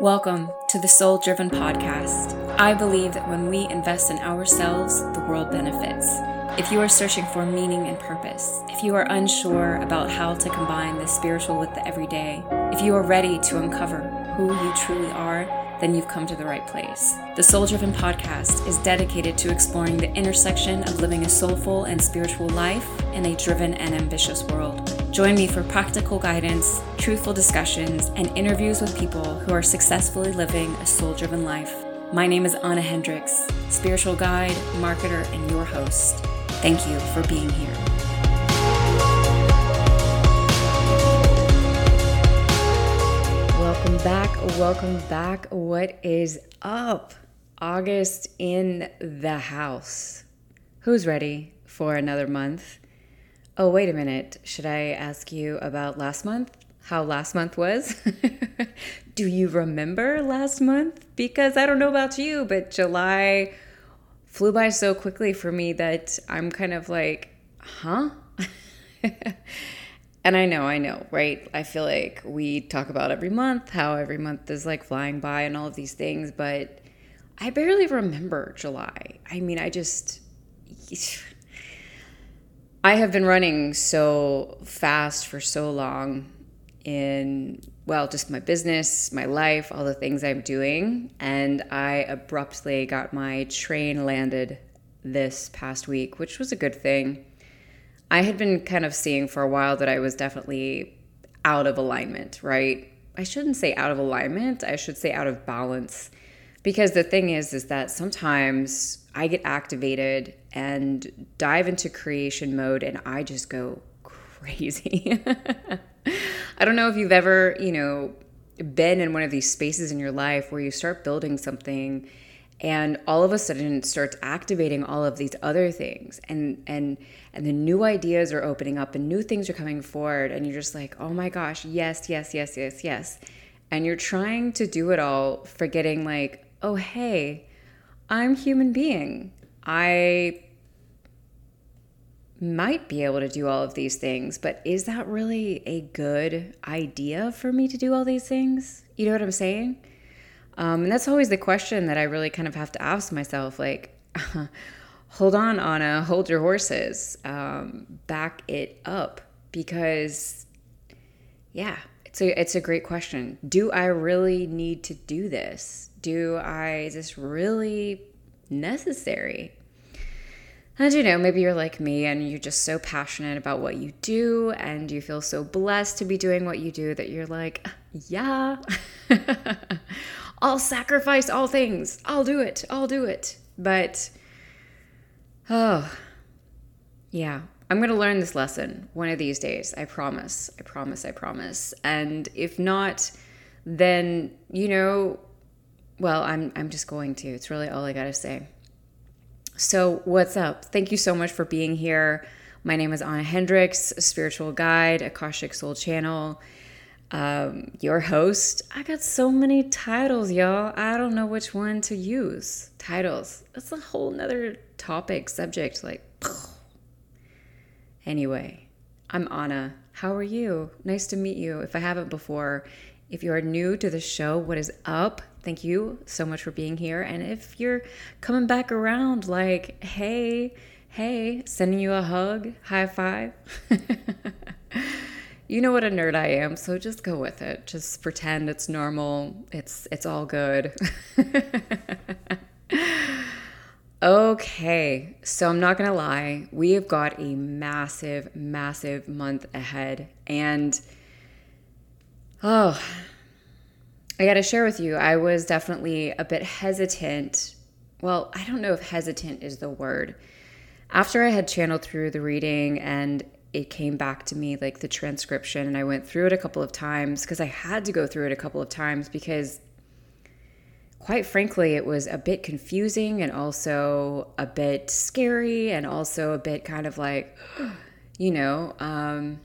Welcome to the Soul Driven Podcast. I believe that when we invest in ourselves, the world benefits. If you are searching for meaning and purpose, if you are unsure about how to combine the spiritual with the everyday, if you are ready to uncover who you truly are, then you've come to the right place. The Soul Driven Podcast is dedicated to exploring the intersection of living a soulful and spiritual life in a driven and ambitious world. Join me for practical guidance, truthful discussions, and interviews with people who are successfully living a soul driven life. My name is Anna Hendricks, spiritual guide, marketer, and your host. Thank you for being here. Back. Welcome back. What is up? August in the house. Who's ready for another month? Oh, wait a minute. Should I ask you about last month? How last month was? Do you remember last month? Because I don't know about you, but July flew by so quickly for me that I'm kind of like, huh? and I know, I know, right? I feel like we talk about every month, how every month is like flying by and all of these things, but I barely remember July. I mean, I just I have been running so fast for so long in, well, just my business, my life, all the things I'm doing. And I abruptly got my train landed this past week, which was a good thing. I had been kind of seeing for a while that I was definitely out of alignment, right? I shouldn't say out of alignment, I should say out of balance. Because the thing is, is that sometimes I get activated and dive into creation mode and I just go crazy. I don't know if you've ever, you know, been in one of these spaces in your life where you start building something and all of a sudden it starts activating all of these other things and and and the new ideas are opening up and new things are coming forward and you're just like, "Oh my gosh, yes, yes, yes, yes, yes." And you're trying to do it all forgetting like, "Oh, hey, I'm human being. I might be able to do all of these things, but is that really a good idea for me to do all these things? You know what I'm saying? Um, and that's always the question that I really kind of have to ask myself like, hold on, Anna, hold your horses, um, back it up. Because, yeah, it's a, it's a great question. Do I really need to do this? Do I, is this really necessary? And you know, maybe you're like me and you're just so passionate about what you do and you feel so blessed to be doing what you do that you're like, yeah, I'll sacrifice all things. I'll do it. I'll do it. But, oh, yeah, I'm going to learn this lesson one of these days. I promise. I promise. I promise. And if not, then, you know, well, I'm, I'm just going to. It's really all I got to say. So, what's up? Thank you so much for being here. My name is Anna Hendricks, spiritual guide, Akashic Soul Channel, um, your host. I got so many titles, y'all. I don't know which one to use. Titles. That's a whole nother topic, subject. Like, anyway, I'm Anna. How are you? Nice to meet you. If I haven't before, if you are new to the show, what is up? Thank you so much for being here. And if you're coming back around, like, hey, hey, sending you a hug, high five. you know what a nerd I am, so just go with it. Just pretend it's normal. It's it's all good. okay, so I'm not gonna lie, we have got a massive, massive month ahead, and oh I got to share with you, I was definitely a bit hesitant. Well, I don't know if hesitant is the word. After I had channeled through the reading and it came back to me like the transcription, and I went through it a couple of times because I had to go through it a couple of times because, quite frankly, it was a bit confusing and also a bit scary and also a bit kind of like, you know, um,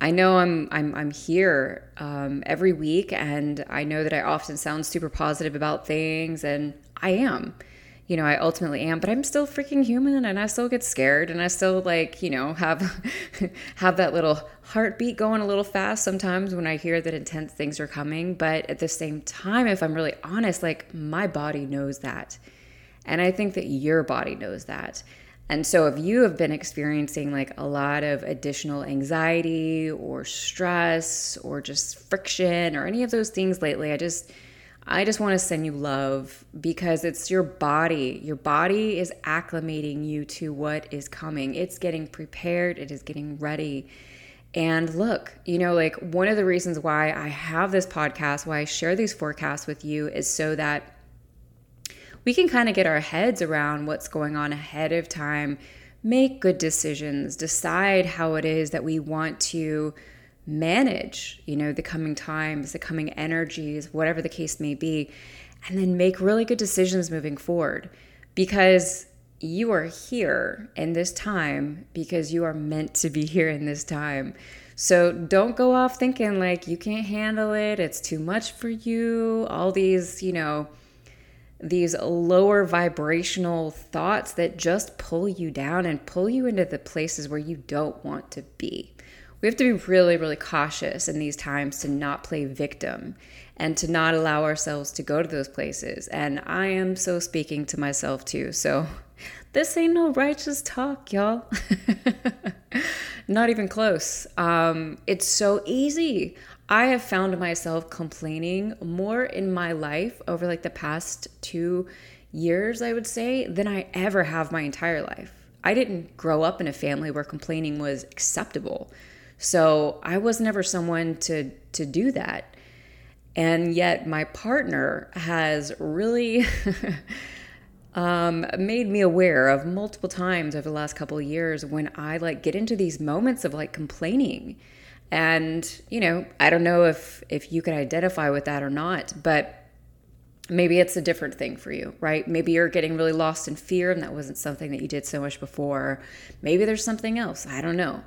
I know I'm I'm I'm here um, every week, and I know that I often sound super positive about things, and I am. You know, I ultimately am, but I'm still freaking human and I still get scared and I still like, you know, have have that little heartbeat going a little fast sometimes when I hear that intense things are coming, but at the same time if I'm really honest, like my body knows that. And I think that your body knows that. And so if you have been experiencing like a lot of additional anxiety or stress or just friction or any of those things lately, I just I just want to send you love because it's your body. Your body is acclimating you to what is coming. It's getting prepared, it is getting ready. And look, you know, like one of the reasons why I have this podcast, why I share these forecasts with you is so that we can kind of get our heads around what's going on ahead of time, make good decisions, decide how it is that we want to manage, you know, the coming times, the coming energies, whatever the case may be, and then make really good decisions moving forward because you are here in this time because you are meant to be here in this time. So don't go off thinking like you can't handle it, it's too much for you, all these, you know, these lower vibrational thoughts that just pull you down and pull you into the places where you don't want to be we have to be really, really cautious in these times to not play victim and to not allow ourselves to go to those places. And I am so speaking to myself too. So this ain't no righteous talk, y'all. not even close. Um, it's so easy. I have found myself complaining more in my life over like the past two years, I would say, than I ever have my entire life. I didn't grow up in a family where complaining was acceptable. So I was never someone to to do that. And yet my partner has really um, made me aware of multiple times over the last couple of years when I like get into these moments of like complaining. And, you know, I don't know if if you can identify with that or not, but maybe it's a different thing for you, right? Maybe you're getting really lost in fear and that wasn't something that you did so much before. Maybe there's something else. I don't know.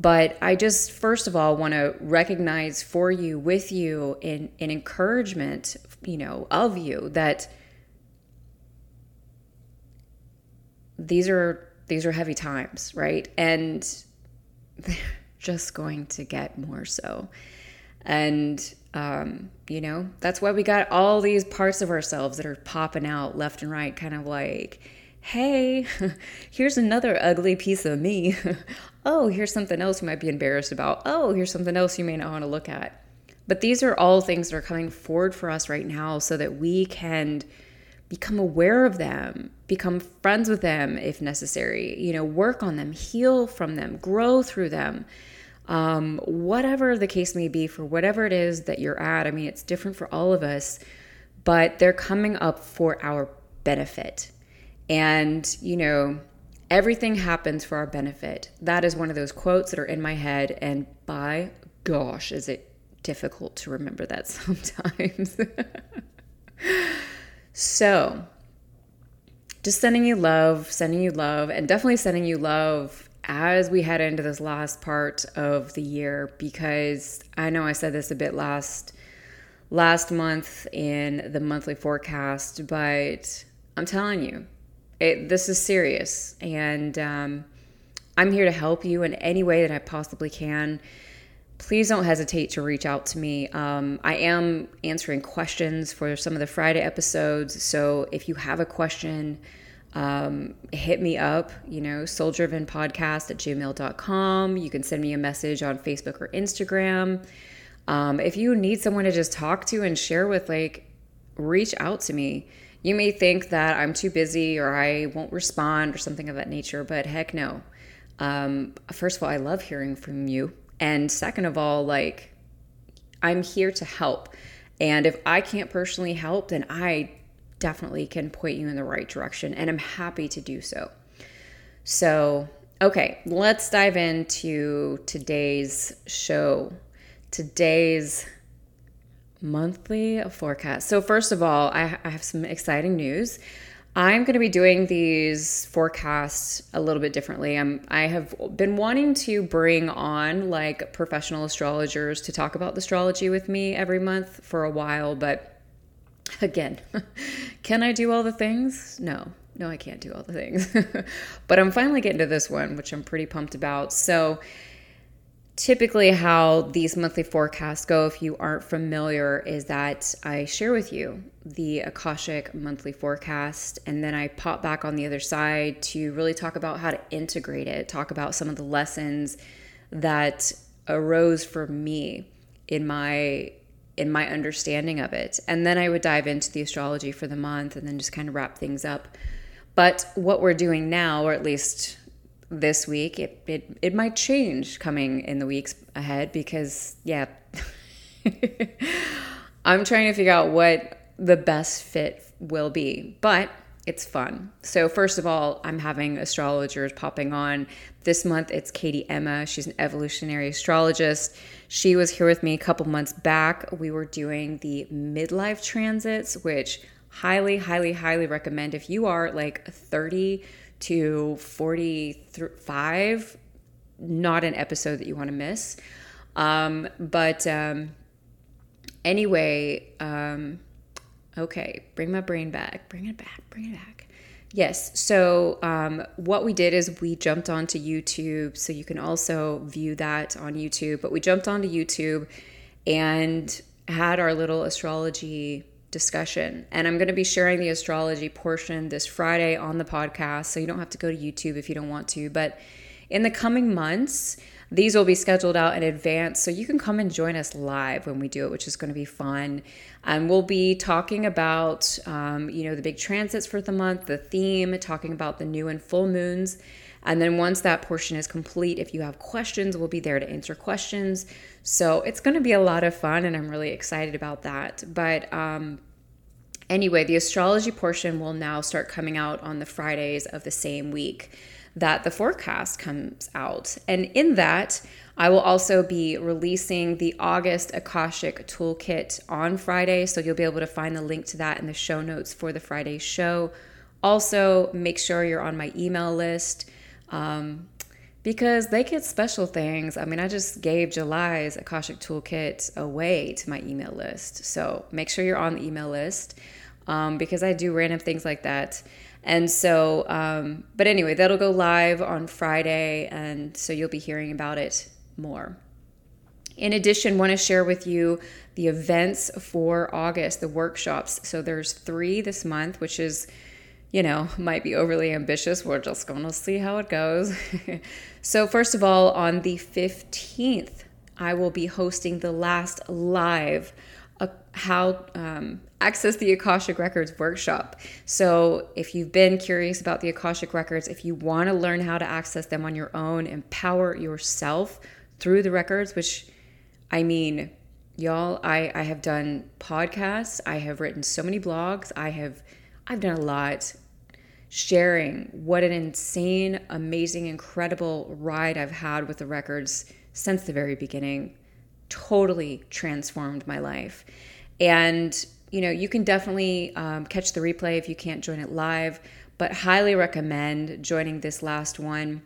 But I just, first of all, want to recognize for you, with you, in, in encouragement, you know, of you that these are these are heavy times, right? And they're just going to get more so. And um, you know, that's why we got all these parts of ourselves that are popping out left and right, kind of like, hey, here's another ugly piece of me. oh, here's something else you might be embarrassed about. Oh, here's something else you may not want to look at. But these are all things that are coming forward for us right now so that we can become aware of them, become friends with them if necessary, you know, work on them, heal from them, grow through them. Um, whatever the case may be, for whatever it is that you're at, I mean, it's different for all of us, but they're coming up for our benefit. And, you know, Everything happens for our benefit. That is one of those quotes that are in my head. And by gosh, is it difficult to remember that sometimes. so, just sending you love, sending you love, and definitely sending you love as we head into this last part of the year because I know I said this a bit last last month in the monthly forecast, but I'm telling you, it, this is serious, and um, I'm here to help you in any way that I possibly can. Please don't hesitate to reach out to me. Um, I am answering questions for some of the Friday episodes. So if you have a question, um, hit me up, you know, souldrivenpodcast at gmail.com. You can send me a message on Facebook or Instagram. Um, if you need someone to just talk to and share with, like, reach out to me. You may think that I'm too busy or I won't respond or something of that nature, but heck no. Um, first of all, I love hearing from you. And second of all, like, I'm here to help. And if I can't personally help, then I definitely can point you in the right direction. And I'm happy to do so. So, okay, let's dive into today's show. Today's monthly forecast. So, first of all, I, I have some exciting news. I'm going to be doing these forecasts a little bit differently. I'm, I have been wanting to bring on like professional astrologers to talk about astrology with me every month for a while, but Again, can I do all the things? No, no, I can't do all the things. but I'm finally getting to this one, which I'm pretty pumped about. So, typically, how these monthly forecasts go, if you aren't familiar, is that I share with you the Akashic monthly forecast, and then I pop back on the other side to really talk about how to integrate it, talk about some of the lessons that arose for me in my in my understanding of it. And then I would dive into the astrology for the month and then just kind of wrap things up. But what we're doing now, or at least this week, it, it, it might change coming in the weeks ahead because, yeah, I'm trying to figure out what the best fit will be. But it's fun. So, first of all, I'm having astrologers popping on. This month it's Katie Emma. She's an evolutionary astrologist. She was here with me a couple months back. We were doing the midlife transits, which highly, highly, highly recommend if you are like 30 to 45, not an episode that you want to miss. Um, but um, anyway, um, okay, bring my brain back, bring it back, bring it back. Yes. So, um, what we did is we jumped onto YouTube. So, you can also view that on YouTube. But we jumped onto YouTube and had our little astrology discussion. And I'm going to be sharing the astrology portion this Friday on the podcast. So, you don't have to go to YouTube if you don't want to. But in the coming months, these will be scheduled out in advance, so you can come and join us live when we do it, which is going to be fun. And we'll be talking about, um, you know, the big transits for the month, the theme, talking about the new and full moons. And then once that portion is complete, if you have questions, we'll be there to answer questions. So it's going to be a lot of fun, and I'm really excited about that. But um, anyway, the astrology portion will now start coming out on the Fridays of the same week that the forecast comes out. And in that, I will also be releasing the August Akashic Toolkit on Friday. So you'll be able to find the link to that in the show notes for the Friday show. Also, make sure you're on my email list um, because they get special things. I mean, I just gave July's Akashic Toolkit away to my email list. So make sure you're on the email list um, because I do random things like that. And so, um, but anyway, that'll go live on Friday, and so you'll be hearing about it more. In addition, want to share with you the events for August, the workshops. So there's three this month, which is, you know, might be overly ambitious. We're just going to see how it goes. so first of all, on the 15th, I will be hosting the last live uh, how um, access the Akashic Records workshop. So, if you've been curious about the Akashic Records, if you want to learn how to access them on your own, empower yourself through the records, which I mean, y'all, I, I have done podcasts, I have written so many blogs, I have I've done a lot sharing what an insane, amazing, incredible ride I've had with the records since the very beginning. Totally transformed my life. And you know, you can definitely um, catch the replay if you can't join it live, but highly recommend joining this last one.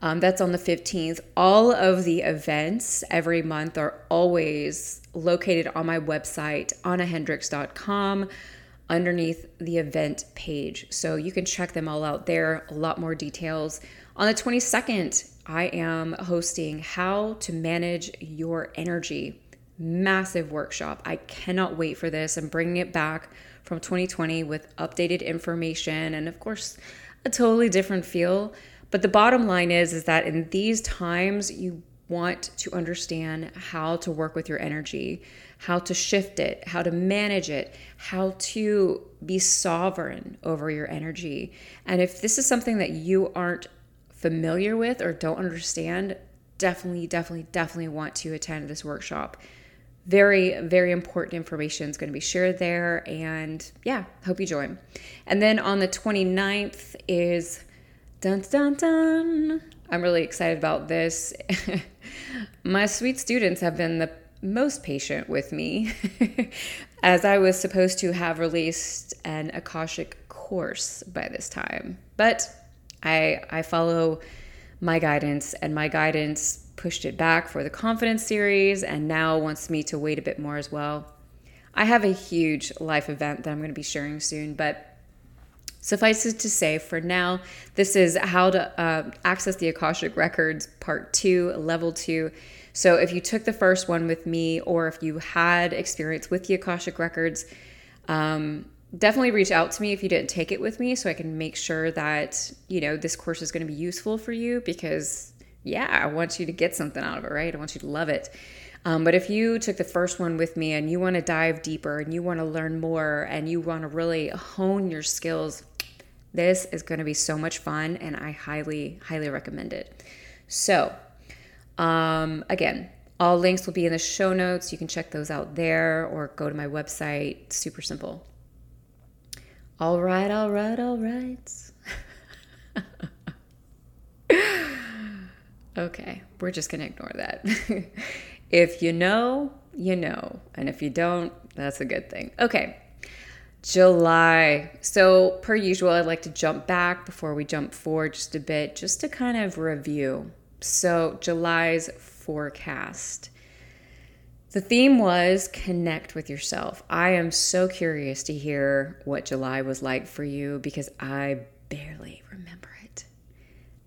Um, that's on the 15th. All of the events every month are always located on my website, annahendricks.com, underneath the event page. So you can check them all out there, a lot more details. On the 22nd, I am hosting How to Manage Your Energy massive workshop. I cannot wait for this. I'm bringing it back from 2020 with updated information and of course a totally different feel. But the bottom line is is that in these times you want to understand how to work with your energy, how to shift it, how to manage it, how to be sovereign over your energy. And if this is something that you aren't familiar with or don't understand, definitely, definitely, definitely want to attend this workshop. Very very important information is going to be shared there and yeah hope you join. And then on the 29th is dun dun dun. I'm really excited about this. My sweet students have been the most patient with me as i was supposed to have released an akashic course by this time. But i i follow my guidance and my guidance pushed it back for the confidence series and now wants me to wait a bit more as well. I have a huge life event that I'm going to be sharing soon, but Suffice it to say, for now, this is how to uh, access the Akashic Records Part 2, Level 2. So, if you took the first one with me, or if you had experience with the Akashic Records, um, definitely reach out to me if you didn't take it with me so I can make sure that, you know, this course is going to be useful for you because, yeah, I want you to get something out of it, right? I want you to love it. Um, but if you took the first one with me and you want to dive deeper and you want to learn more and you want to really hone your skills, this is going to be so much fun and I highly, highly recommend it. So, um, again, all links will be in the show notes. You can check those out there or go to my website. Super simple. All right, all right, all right. okay, we're just going to ignore that. if you know, you know. And if you don't, that's a good thing. Okay, July. So, per usual, I'd like to jump back before we jump forward just a bit, just to kind of review. So, July's forecast. The theme was connect with yourself. I am so curious to hear what July was like for you because I barely remember it.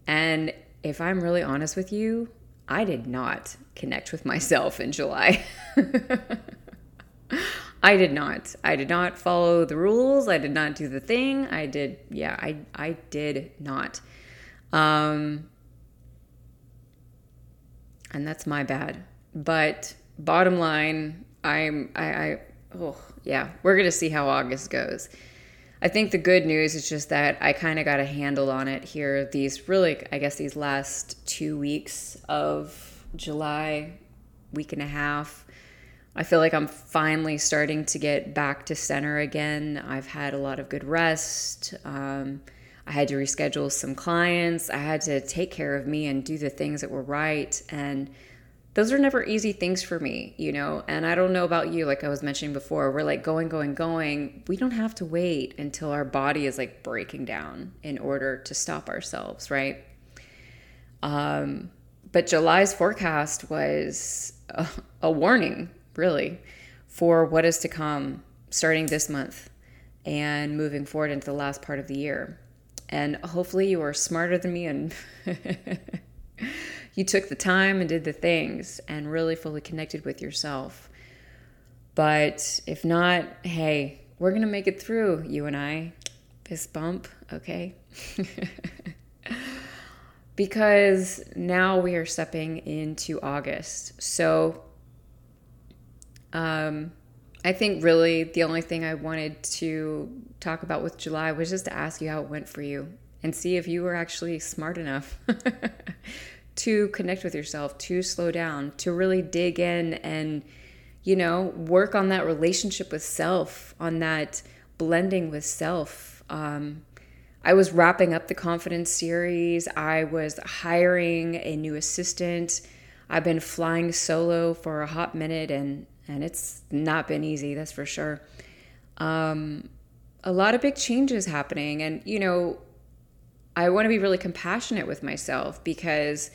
And if I'm really honest with you, I did not connect with myself in July. I did not. I did not follow the rules. I did not do the thing. I did. Yeah, I I did not. Um, and that's my bad. But bottom line, I'm I, I oh yeah, we're gonna see how August goes. I think the good news is just that I kind of got a handle on it here. These really, I guess, these last two weeks of July, week and a half I feel like I'm finally starting to get back to center again. I've had a lot of good rest. Um, I had to reschedule some clients. I had to take care of me and do the things that were right. And those are never easy things for me, you know? And I don't know about you, like I was mentioning before, we're like going, going, going. We don't have to wait until our body is like breaking down in order to stop ourselves, right? Um, but July's forecast was a, a warning really, for what is to come starting this month and moving forward into the last part of the year. And hopefully, you are smarter than me and you took the time and did the things and really fully connected with yourself. But if not, hey, we're going to make it through, you and I. Fist bump, okay? because now we are stepping into August. So um, I think really the only thing I wanted to talk about with July was just to ask you how it went for you and see if you were actually smart enough to connect with yourself, to slow down, to really dig in and, you know, work on that relationship with self, on that blending with self. Um, I was wrapping up the confidence series, I was hiring a new assistant. I've been flying solo for a hot minute and and it's not been easy, that's for sure. Um, a lot of big changes happening, and you know, I want to be really compassionate with myself because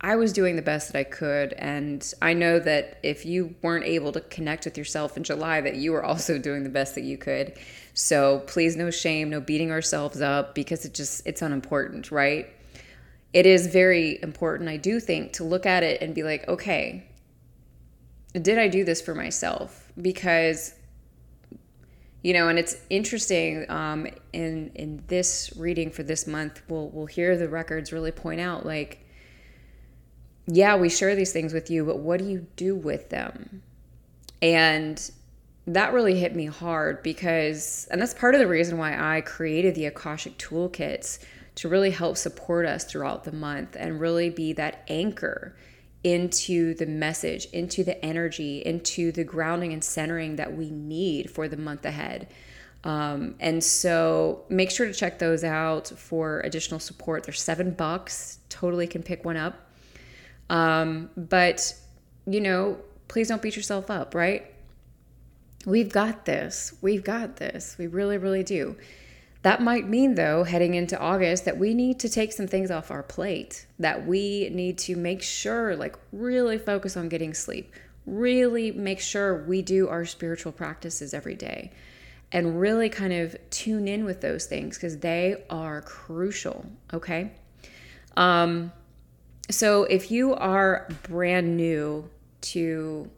I was doing the best that I could, and I know that if you weren't able to connect with yourself in July, that you were also doing the best that you could. So please, no shame, no beating ourselves up because it just it's unimportant, right? It is very important, I do think, to look at it and be like, okay, did I do this for myself? Because you know, and it's interesting um, in in this reading for this month. We'll we'll hear the records really point out like, yeah, we share these things with you, but what do you do with them? And that really hit me hard because, and that's part of the reason why I created the Akashic toolkits to really help support us throughout the month and really be that anchor into the message, into the energy, into the grounding and centering that we need for the month ahead. Um, and so make sure to check those out for additional support. They're seven bucks, totally can pick one up. Um, but, you know, please don't beat yourself up, right? We've got this. We've got this. We really, really do. That might mean, though, heading into August, that we need to take some things off our plate, that we need to make sure, like, really focus on getting sleep, really make sure we do our spiritual practices every day and really kind of tune in with those things because they are crucial. Okay. Um, so if you are brand new to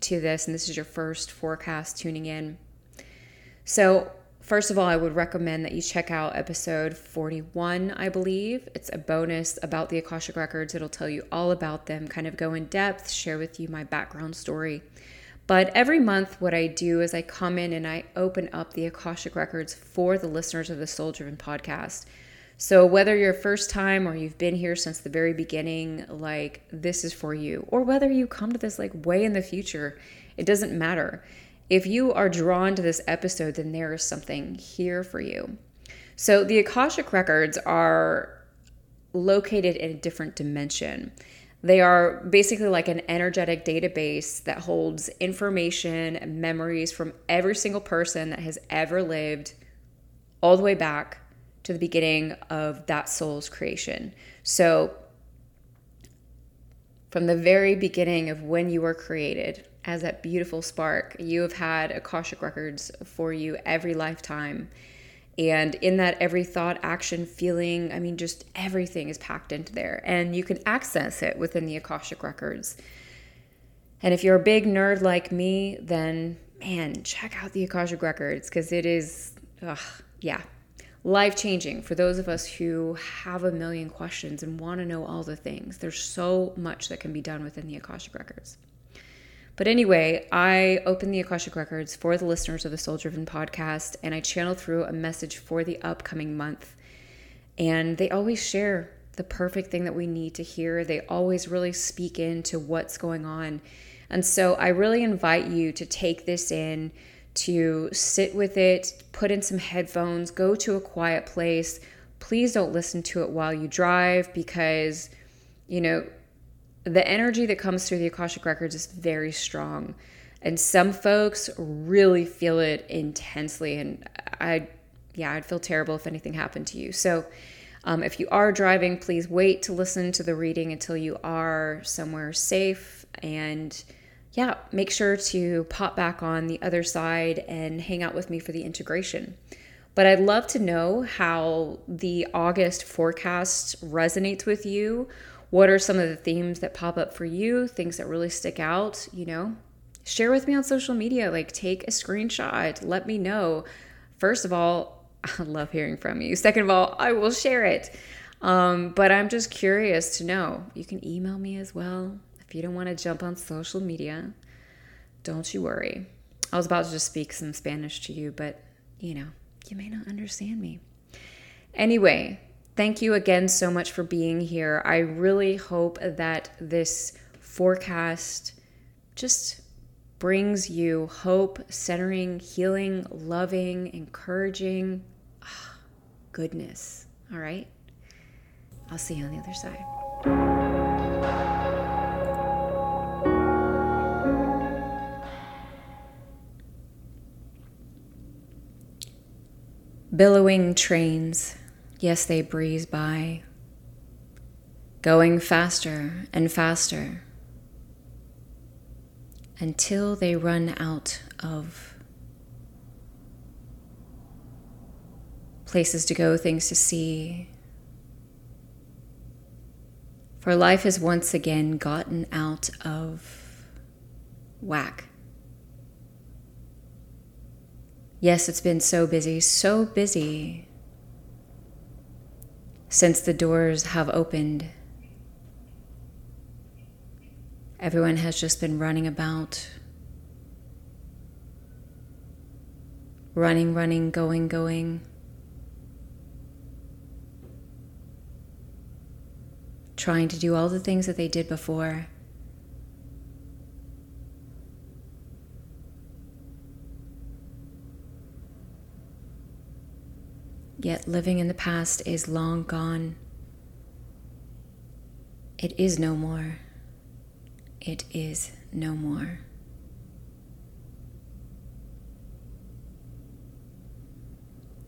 to this and this is your first forecast tuning in so first of all i would recommend that you check out episode 41 i believe. It's a bonus about the akashic records. It'll tell you all about them kind of go in depth share with you my background story. But every month, what I do is I come in and I open up the Akashic Records for the listeners of the Soul Driven podcast. So, whether you're first time or you've been here since the very beginning, like this is for you, or whether you come to this like way in the future, it doesn't matter. If you are drawn to this episode, then there is something here for you. So, the Akashic Records are located in a different dimension. They are basically like an energetic database that holds information and memories from every single person that has ever lived all the way back to the beginning of that soul's creation. So, from the very beginning of when you were created as that beautiful spark, you have had Akashic records for you every lifetime and in that, every thought, action, feeling, I mean, just everything is packed into there. And you can access it within the Akashic Records. And if you're a big nerd like me, then man, check out the Akashic Records because it is, ugh, yeah, life changing for those of us who have a million questions and want to know all the things. There's so much that can be done within the Akashic Records. But anyway, I open the Akashic Records for the listeners of the Soul Driven podcast and I channel through a message for the upcoming month. And they always share the perfect thing that we need to hear. They always really speak into what's going on. And so I really invite you to take this in, to sit with it, put in some headphones, go to a quiet place. Please don't listen to it while you drive because, you know, the energy that comes through the Akashic Records is very strong. And some folks really feel it intensely. And I, yeah, I'd feel terrible if anything happened to you. So, um, if you are driving, please wait to listen to the reading until you are somewhere safe. And yeah, make sure to pop back on the other side and hang out with me for the integration. But I'd love to know how the August forecast resonates with you what are some of the themes that pop up for you, things that really stick out, you know? Share with me on social media, like take a screenshot, let me know. First of all, I love hearing from you. Second of all, I will share it. Um, but I'm just curious to know. You can email me as well if you don't want to jump on social media. Don't you worry. I was about to just speak some Spanish to you, but you know, you may not understand me. Anyway, Thank you again so much for being here. I really hope that this forecast just brings you hope, centering, healing, loving, encouraging ah, goodness. All right? I'll see you on the other side. Billowing trains Yes, they breeze by, going faster and faster until they run out of places to go, things to see. For life has once again gotten out of whack. Yes, it's been so busy, so busy since the doors have opened. Everyone has just been running about, running, running, going, going. Trying to do all the things that they did before. Yet living in the past is long gone. It is no more. It is no more.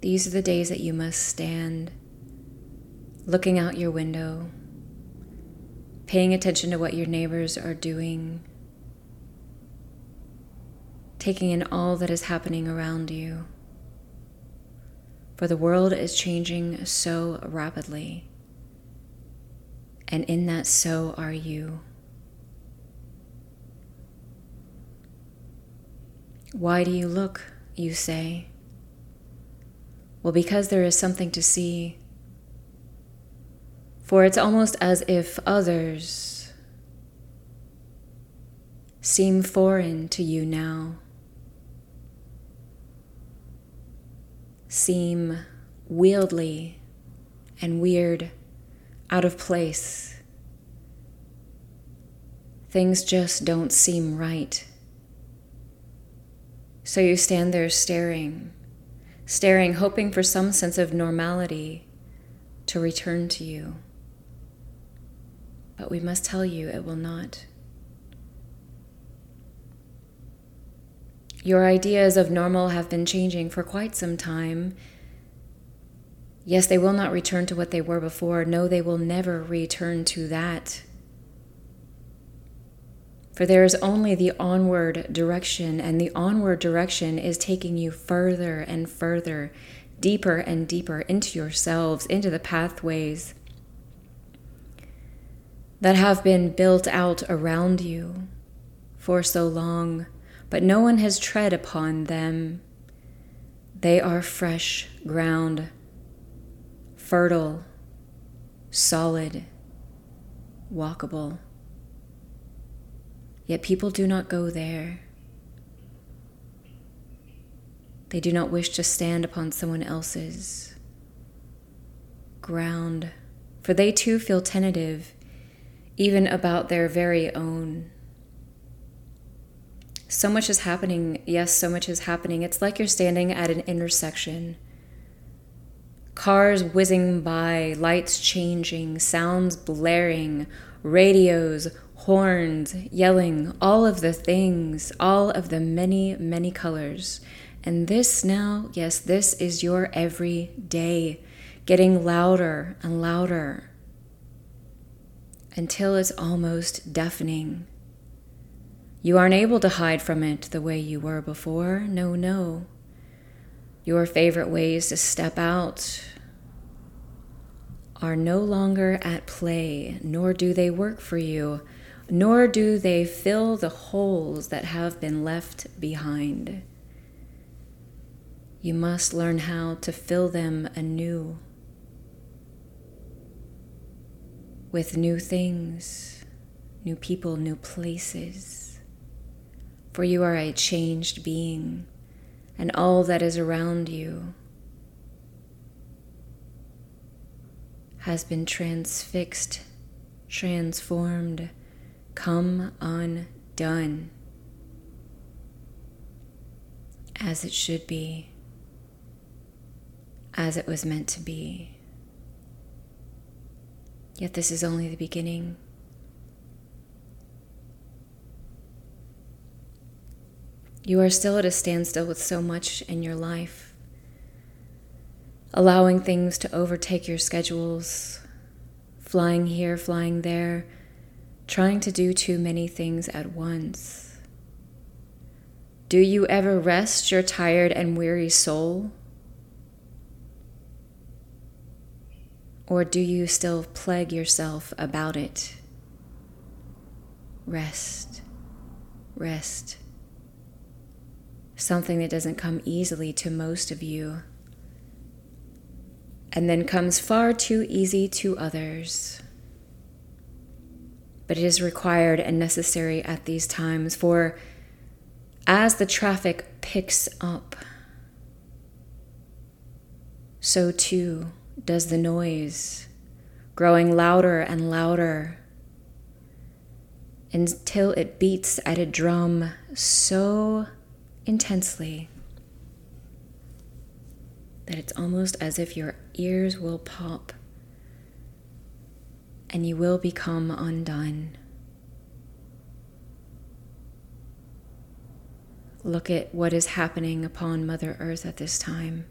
These are the days that you must stand looking out your window, paying attention to what your neighbors are doing, taking in all that is happening around you. For the world is changing so rapidly, and in that, so are you. Why do you look, you say? Well, because there is something to see. For it's almost as if others seem foreign to you now, seem wieldly and weird, out of place. Things just don't seem right. So you stand there staring, staring, hoping for some sense of normality to return to you. But we must tell you it will not. Your ideas of normal have been changing for quite some time. Yes, they will not return to what they were before. No, they will never return to that. For there is only the onward direction, and the onward direction is taking you further and further, deeper and deeper into yourselves, into the pathways that have been built out around you for so long, but no one has tread upon them. They are fresh ground, fertile, solid, walkable. Yet people do not go there. They do not wish to stand upon someone else's ground, for they too feel tentative, even about their very own. So much is happening. Yes, so much is happening. It's like you're standing at an intersection. Cars whizzing by, lights changing, sounds blaring, radios horns, yelling, all of the things, all of the many, many colors. And this now, yes, this is your every day, getting louder and louder until it's almost deafening. You aren't able to hide from it the way you were before. No, no. Your favorite ways to step out are no longer at play, nor do they work for you nor do they fill the holes that have been left behind. You must learn how to fill them anew with new things, new people, new places. For you are a changed being, and all that is around you has been transfixed, transformed come undone as it should be, as it was meant to be. Yet this is only the beginning. You are still at a standstill with so much in your life, allowing things to overtake your schedules, flying here, flying there trying to do too many things at once? Do you ever rest your tired and weary soul? Or do you still plague yourself about it? Rest, rest. Something that doesn't come easily to most of you, and then comes far too easy to others but it is required and necessary at these times. For as the traffic picks up, so too does the noise, growing louder and louder until it beats at a drum so intensely that it's almost as if your ears will pop and you will become undone. Look at what is happening upon Mother Earth at this time.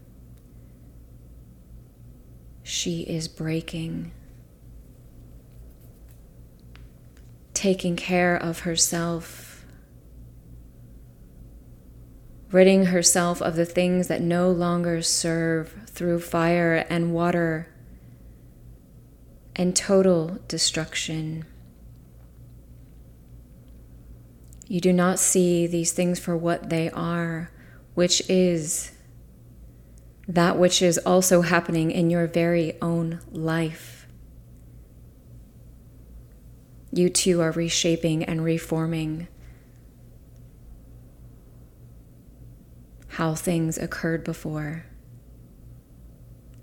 She is breaking, taking care of herself, ridding herself of the things that no longer serve through fire and water and total destruction. You do not see these things for what they are, which is that which is also happening in your very own life. You too are reshaping and reforming how things occurred before,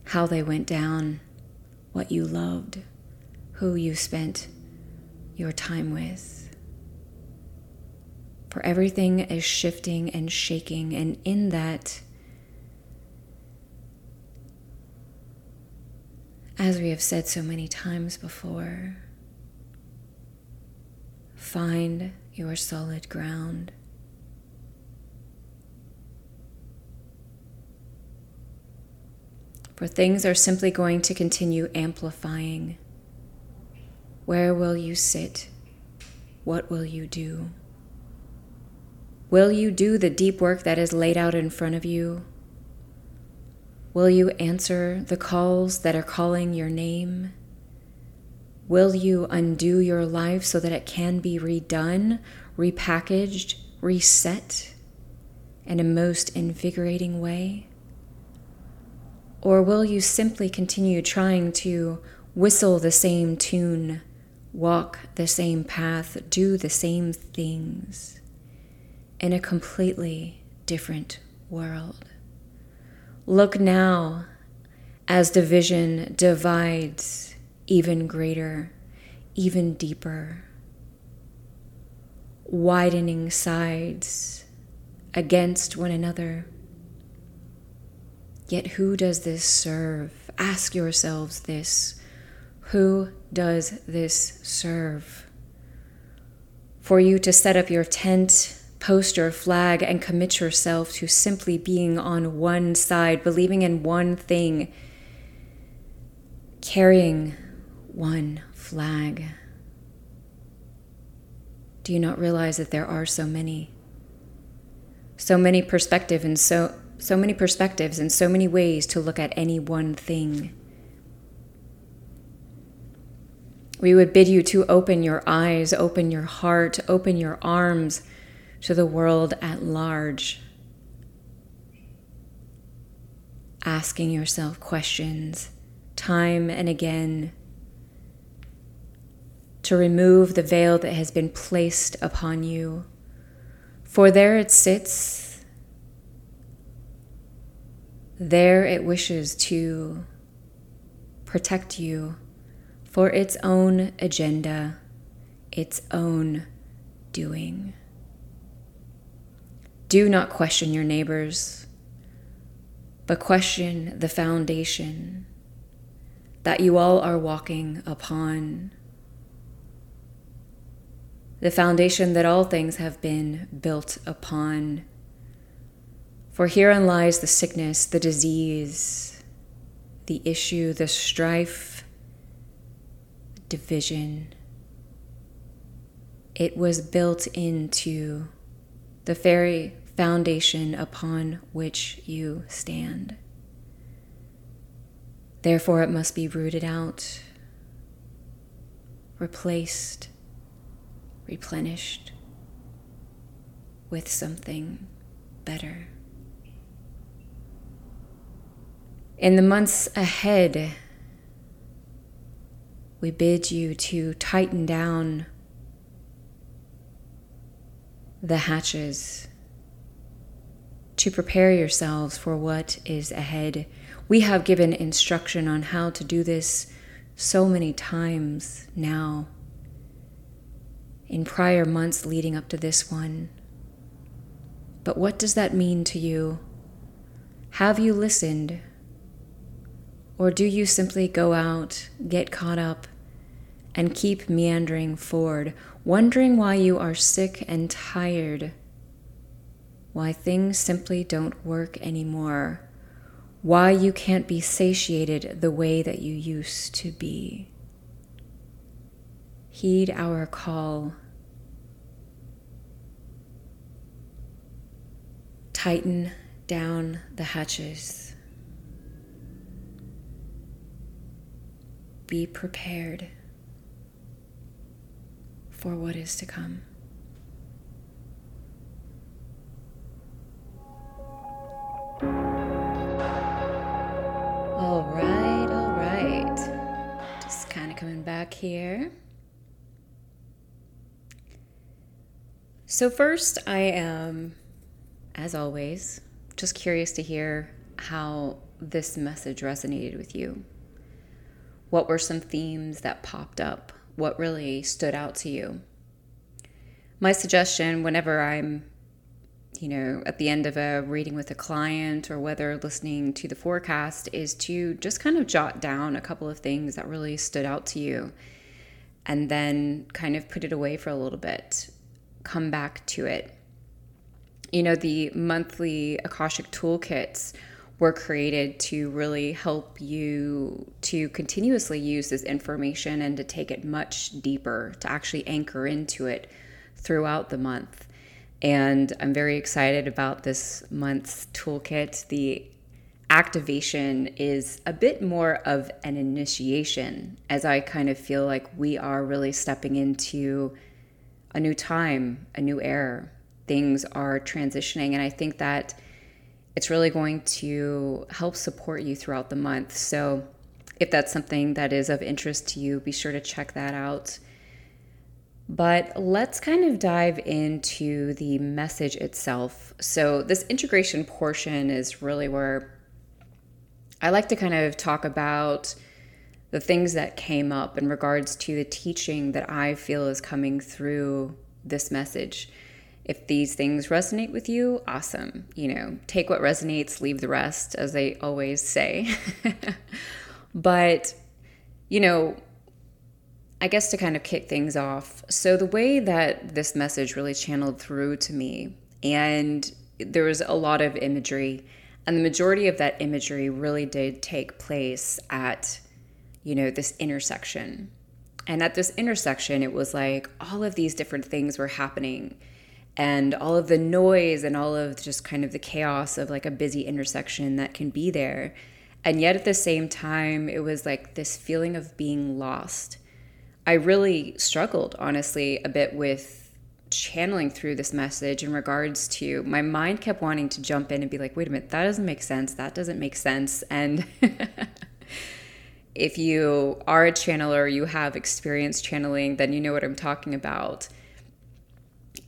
how they went down, what you loved, who you spent your time with. For everything is shifting and shaking, and in that, as we have said so many times before, find your solid ground. For things are simply going to continue amplifying. Where will you sit? What will you do? Will you do the deep work that is laid out in front of you? Will you answer the calls that are calling your name? Will you undo your life so that it can be redone, repackaged, reset in a most invigorating way? Or will you simply continue trying to whistle the same tune, walk the same path, do the same things in a completely different world? Look now as division divides even greater, even deeper, widening sides against one another Yet who does this serve? Ask yourselves this. Who does this serve? For you to set up your tent, post your flag, and commit yourself to simply being on one side, believing in one thing, carrying one flag. Do you not realize that there are so many? So many perspectives and so so many perspectives and so many ways to look at any one thing. We would bid you to open your eyes, open your heart, open your arms to the world at large. Asking yourself questions time and again to remove the veil that has been placed upon you. For there it sits there it wishes to protect you for its own agenda, its own doing. Do not question your neighbors, but question the foundation that you all are walking upon. The foundation that all things have been built upon for herein lies the sickness, the disease, the issue, the strife, division. It was built into the very foundation upon which you stand. Therefore, it must be rooted out, replaced, replenished with something better. In the months ahead, we bid you to tighten down the hatches, to prepare yourselves for what is ahead. We have given instruction on how to do this so many times now in prior months leading up to this one. But what does that mean to you? Have you listened? Or do you simply go out, get caught up, and keep meandering forward, wondering why you are sick and tired? Why things simply don't work anymore? Why you can't be satiated the way that you used to be? Heed our call. Tighten down the hatches. Be prepared for what is to come. All right, all right. Just kind of coming back here. So, first, I am, as always, just curious to hear how this message resonated with you. What were some themes that popped up? What really stood out to you? My suggestion, whenever I'm, you know, at the end of a reading with a client or whether listening to the forecast, is to just kind of jot down a couple of things that really stood out to you and then kind of put it away for a little bit come back to it. You know, the monthly Akashic toolkits were created to really help you to continuously use this information and to take it much deeper, to actually anchor into it throughout the month. And I'm very excited about this month's toolkit. The activation is a bit more of an initiation, as I kind of feel like we are really stepping into a new time, a new era. Things are transitioning. And I think that it's really going to help support you throughout the month. So if that's something that is of interest to you, be sure to check that out. But let's kind of dive into the message itself. So, this integration portion is really where I like to kind of talk about the things that came up in regards to the teaching that I feel is coming through this message. If these things resonate with you, awesome. You know, take what resonates, leave the rest, as they always say. but, you know, I guess to kind of kick things off. So, the way that this message really channeled through to me, and there was a lot of imagery, and the majority of that imagery really did take place at you know, this intersection. And at this intersection, it was like all of these different things were happening and all of the noise and all of just kind of the chaos of like a busy intersection that can be there. And yet at the same time, it was like this feeling of being lost. I really struggled, honestly, a bit with channeling through this message in regards to my mind kept wanting to jump in and be like, wait a minute, that doesn't make sense. That doesn't make sense. And if you are a channeler, you have experience channeling, then you know what I'm talking about.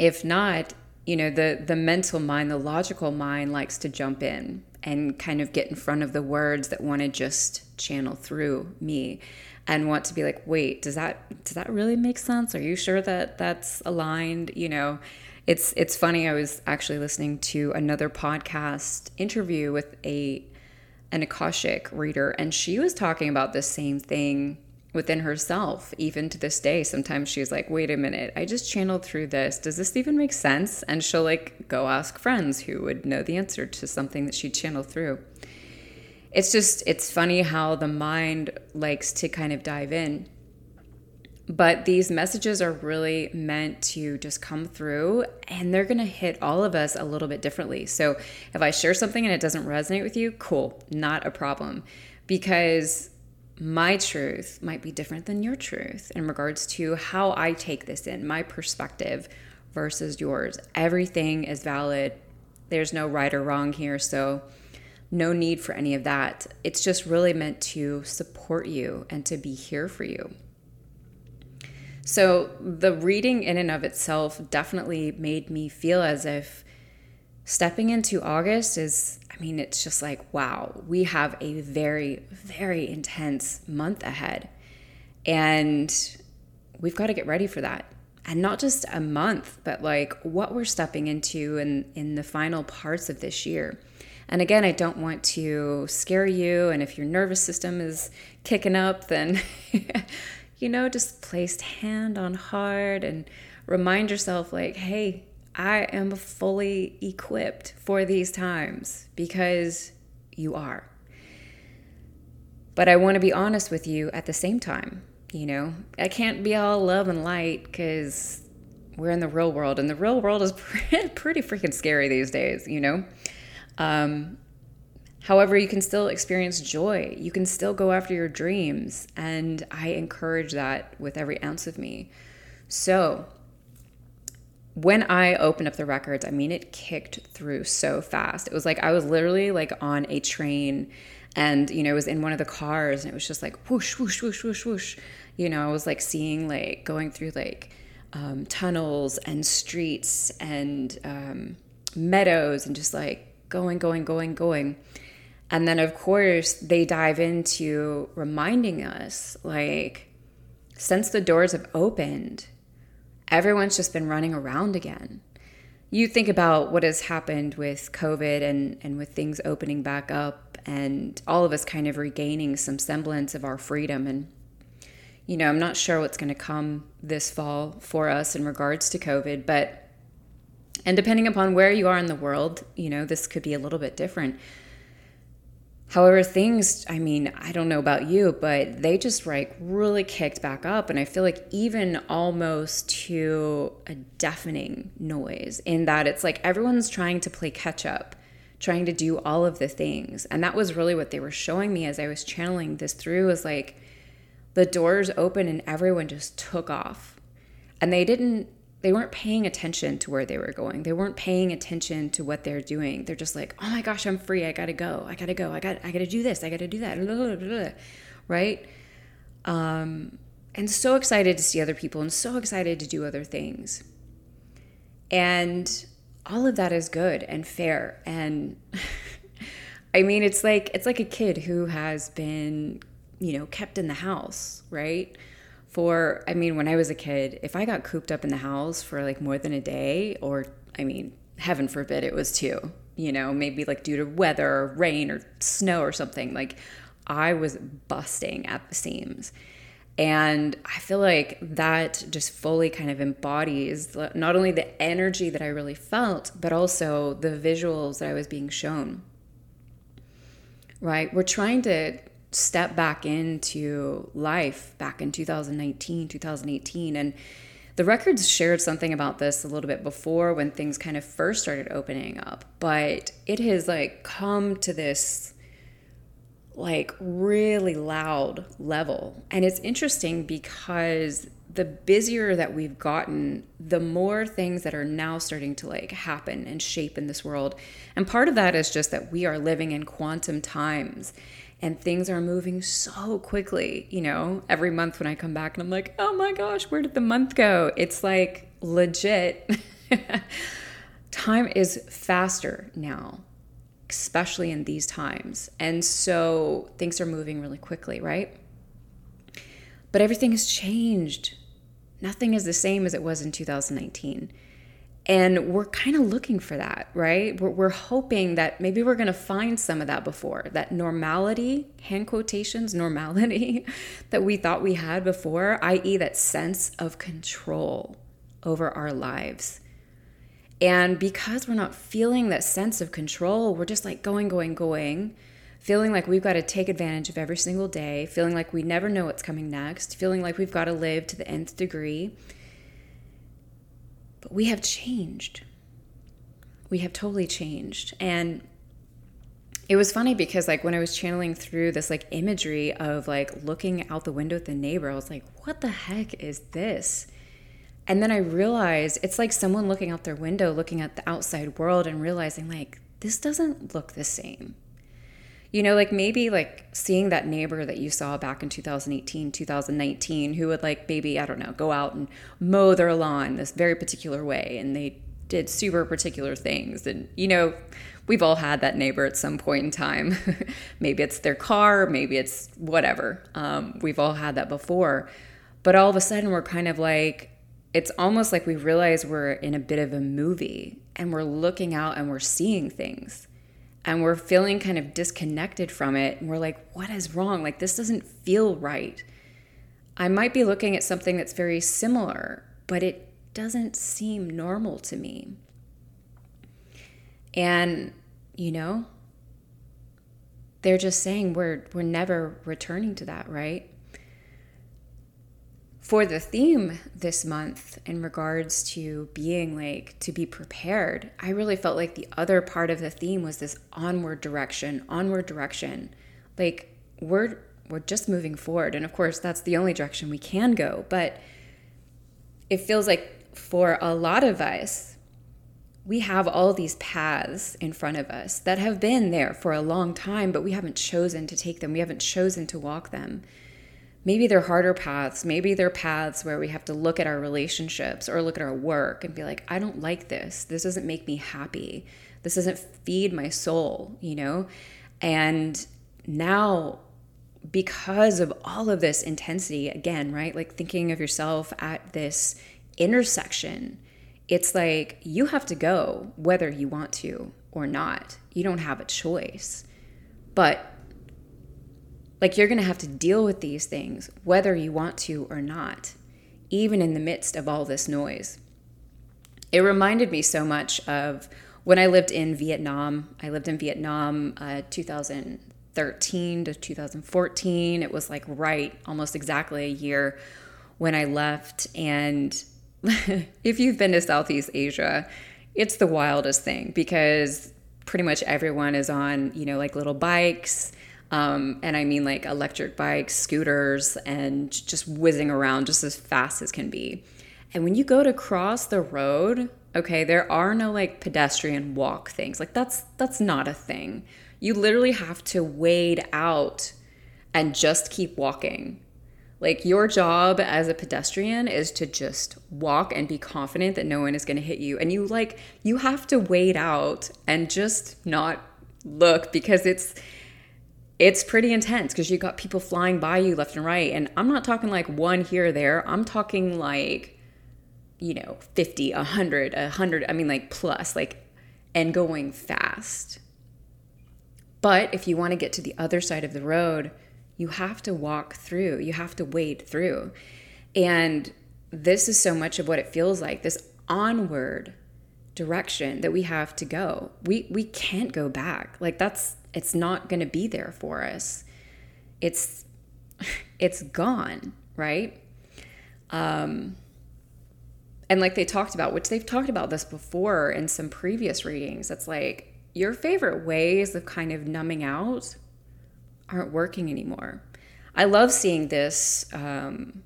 If not, you know, the the mental mind, the logical mind likes to jump in and kind of get in front of the words that want to just channel through me and want to be like, "Wait, does that does that really make sense? Are you sure that that's aligned?" You know, it's it's funny. I was actually listening to another podcast interview with a an Akashic reader, and she was talking about the same thing within herself, even to this day. Sometimes she's like, wait a minute, I just channeled through this. Does this even make sense? And she'll like go ask friends who would know the answer to something that she channeled through. It's just, it's funny how the mind likes to kind of dive in but these messages are really meant to just come through and they're to hit all of us a little bit differently. So if I share something and it doesn't resonate with you, cool, not a problem. Because my truth might be different than your truth in regards to how I take this in, my perspective versus yours. Everything is valid. There's no right or wrong here. So, no need for any of that. It's just really meant to support you and to be here for you. So the reading in and of itself definitely made me feel as if stepping into August is, mean, it's just like, wow, we have a very, very intense month ahead. And we've got to get ready for that. And not just a month, but like what we're stepping into in, in the final parts of this year. And again, I don't want to scare you. And if your nervous system is kicking up, then you know, just placed hand on heart and remind yourself, like, hey, I am fully equipped for these times because you are. But I want to be honest with you at the same time. You know, I can't be all love and light because we're in the real world, and the real world is pretty freaking scary these days, you know? Um, however, you can still experience joy. You can still go after your dreams. And I encourage that with every ounce of me. So, when I opened up the records, I mean, it kicked through so fast. It was like I was literally like on a train and, you know, it was in one of the cars and it was just like whoosh, whoosh, whoosh, whoosh, whoosh. You know, I was like seeing like going through like um, tunnels and streets and um, meadows and just like going, going, going, going. And then, of course, they dive into reminding us like, since the doors have opened, everyone's just been running around again. You think about what has happened with COVID and, and with things opening back up and all of us kind of regaining some semblance of our freedom. And, you know, I'm not sure what's going to come this fall for us in regards to COVID, but, and depending upon where you are in the world, you know, this could be a little bit different. However, things, I mean, I don't know about you, but they just like really kicked back up. And I feel like even almost to a deafening noise in that it's like everyone's trying to play catch up, trying to do all of the things. And that was really what they were showing me as I was channeling this through was like the doors open and everyone just took off. And they didn't they weren't paying attention to where they were going. They weren't paying attention to what they're doing. They're just like, "Oh my gosh, I'm free. I got to go. I got to go. I got I got to do this. I got to do that." Right? Um and so excited to see other people and so excited to do other things. And all of that is good and fair and I mean, it's like it's like a kid who has been, you know, kept in the house, right? For I mean, when I was a kid, if I got cooped up in the house for like more than a day, or I mean, heaven forbid it was two, you know, maybe like due to weather or rain or snow or something, like I was busting at the seams. And I feel like that just fully kind of embodies not only the energy that I really felt, but also the visuals that I was being shown. Right? We're trying to step back into life back in 2019, 2018. And the records shared something about this a little bit before when things kind of first started opening up, but it has like come to this like really loud level. And it's interesting because the busier that we've gotten, the more things that are now starting to like happen and shape in this world. And part of that is just that we are living in quantum times and things are moving so quickly. You know, every month when I come back and I'm like, oh my gosh, where did the month go? It's like legit. Time is faster now, especially in these times. And so things are moving really quickly, right? But everything has changed. Nothing is the same as it was in 2019. And we're kind of looking for that, right? We're, we're hoping that maybe we're going to find some of that before that normality, hand quotations, normality that we thought we had before, i.e., that sense of control over our lives. And because we're not feeling that sense of control, we're just like going, going, going, feeling like we've got to take advantage of every single day, feeling like we never know what's coming next, feeling like we've got to live to the nth degree but we have changed. We have totally changed. And it was funny because like when I was channeling through this like imagery of like looking out the window at the neighbor, I was like, what the heck is this? And then I realized it's like someone looking out their window, looking at the outside world and realizing like this doesn't look the same you know like maybe like seeing that neighbor that you saw back in 2018 2019 who would like maybe i don't know go out and mow their lawn this very particular way and they did super particular things. And you know we've all had that neighbor at some point in time. Maybe it's their car maybe it's whatever. Um, we've all had that before. But all of a sudden we're kind of like it's almost like we realize we're in a bit of a movie and we're looking out and we're seeing things and we're feeling kind of disconnected from it and we're like what is wrong? Like this doesn't feel right. I might be looking at something that's very similar but it doesn't seem normal to me. And you know they're just saying we're we're never returning to that right for the theme this month in regards to being like to be prepared, I really felt like the other part of the theme was this onward direction, onward direction. Like we're we're just moving forward. And of course, that's the only direction we can go, but it feels like for a lot of us, we have all these paths in front of us that have been there for a long time, but we haven't chosen to take them. We haven't chosen to walk them maybe they're harder paths. Maybe they're paths where we have to look at our relationships or look at our work and be like, I don't like this. This doesn't make me happy. This doesn't feed my soul, you know? And now, because of all of this intensity, again, right? Like thinking of yourself at this intersection, it's like you have to go whether you want to or not. You don't have a choice. But like you're going to have to deal with these things whether you want to or not, even in the midst of all this noise. It reminded me so much of when I lived in Vietnam. I lived in Vietnam uh, 2013 to 2014. It was like right almost exactly a year when I left. And if you've been to Southeast Asia, it's the wildest thing because pretty much everyone is on, you know, like little bikes um, and I mean like electric bikes, scooters, and just whizzing around just as fast as can be. And when you go to cross the road, okay, there are no like pedestrian walk things. Like that's that's not a thing. You literally have to wade out and just keep walking. Like your job as a pedestrian is to just walk and be confident that no one is going to hit you. And you like you have to wade out and just not look because it's it's pretty intense because you got people flying by you left and right. And I'm not talking like one here or there. I'm talking like, you know, 50, 100, 100, I mean, like plus, like, and going fast. But if you want to get to the other side of the road, you have to walk through, you have to wade through. And this is so much of what it feels like this onward direction that we have to go. We we can't go back. Like that's it's not going to be there for us. It's it's gone, right? Um and like they talked about, which they've talked about this before in some previous readings, it's like your favorite ways of kind of numbing out aren't working anymore. I love seeing this um,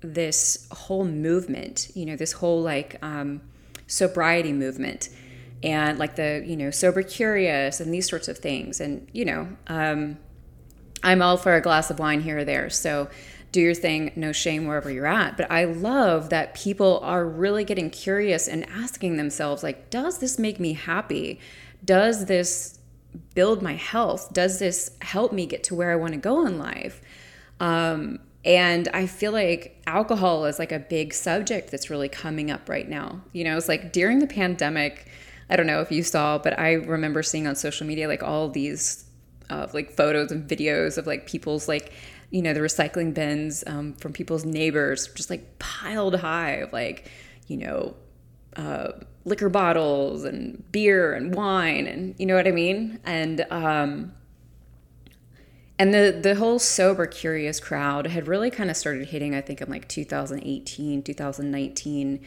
this whole movement, you know, this whole like um, sobriety movement and like the you know sober curious and these sorts of things. And you know um, i'm all for a glass of wine here or there. So do your thing no shame wherever you're at. But i love that people are really getting curious and asking themselves like does this make me happy? Does this build my health? Does this help me get to where i want to go in life? Um, and I feel like alcohol is like a big subject that's really coming up right now. You know, it's like during the pandemic, I don't know if you saw, but I remember seeing on social media like all these uh, like photos and videos of like people's like you know the recycling bins um, from people's neighbors just like piled high of like you know uh, liquor bottles and beer and wine and you know what I mean? And um, and the the whole sober curious crowd had really kind of started hitting I think in like 2018 2019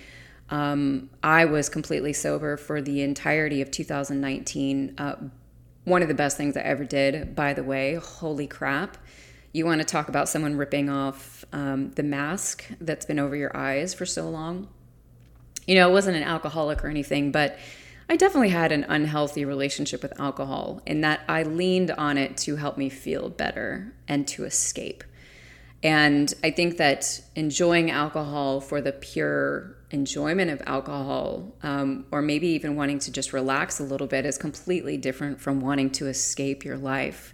um, I was completely sober for the entirety of 2019. Uh, one of the best things I ever did, by the way. Holy crap. You want to talk about someone ripping off um, the mask that's been over your eyes for so long? You know, it wasn't an alcoholic or anything, but I definitely had an unhealthy relationship with alcohol in that I leaned on it to help me feel better and to escape. And I think that enjoying alcohol for the pure enjoyment of alcohol, um, or maybe even wanting to just relax a little bit, is completely different from wanting to escape your life.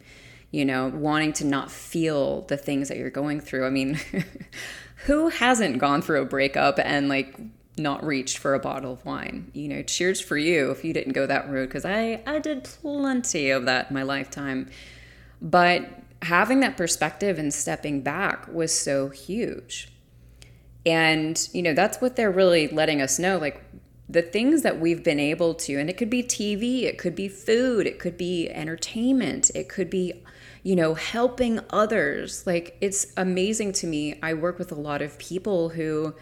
You know, wanting to not feel the things that you're going through. I mean, who hasn't gone through a breakup and like not reached for a bottle of wine? You know, cheers for you if you didn't go that route, because I, I did plenty of that in my lifetime. But having that perspective and stepping back was so huge. And, you know, that's what they're really letting us know. Like, the things that we've been able to, and it could be TV, it could be food, it could be entertainment, it could be, you know, helping others. Like, it's amazing to me. I work with a lot of people who,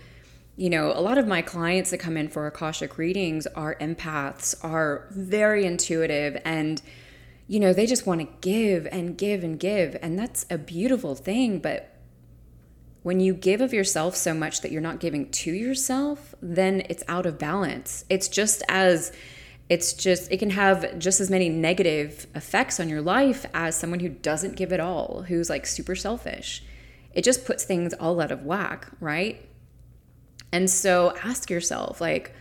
you know, a lot of my clients that come in for Akashic readings are empaths, are very intuitive, and, you know, they just want to give and give and give. And that's a beautiful thing. But when you give of yourself so much that you're not giving to yourself, then it's out of balance. It's just as it's just it can have just as many negative effects on your life as someone who doesn't give it all, who's like super selfish. It just puts things all out of whack, right? And so ask yourself like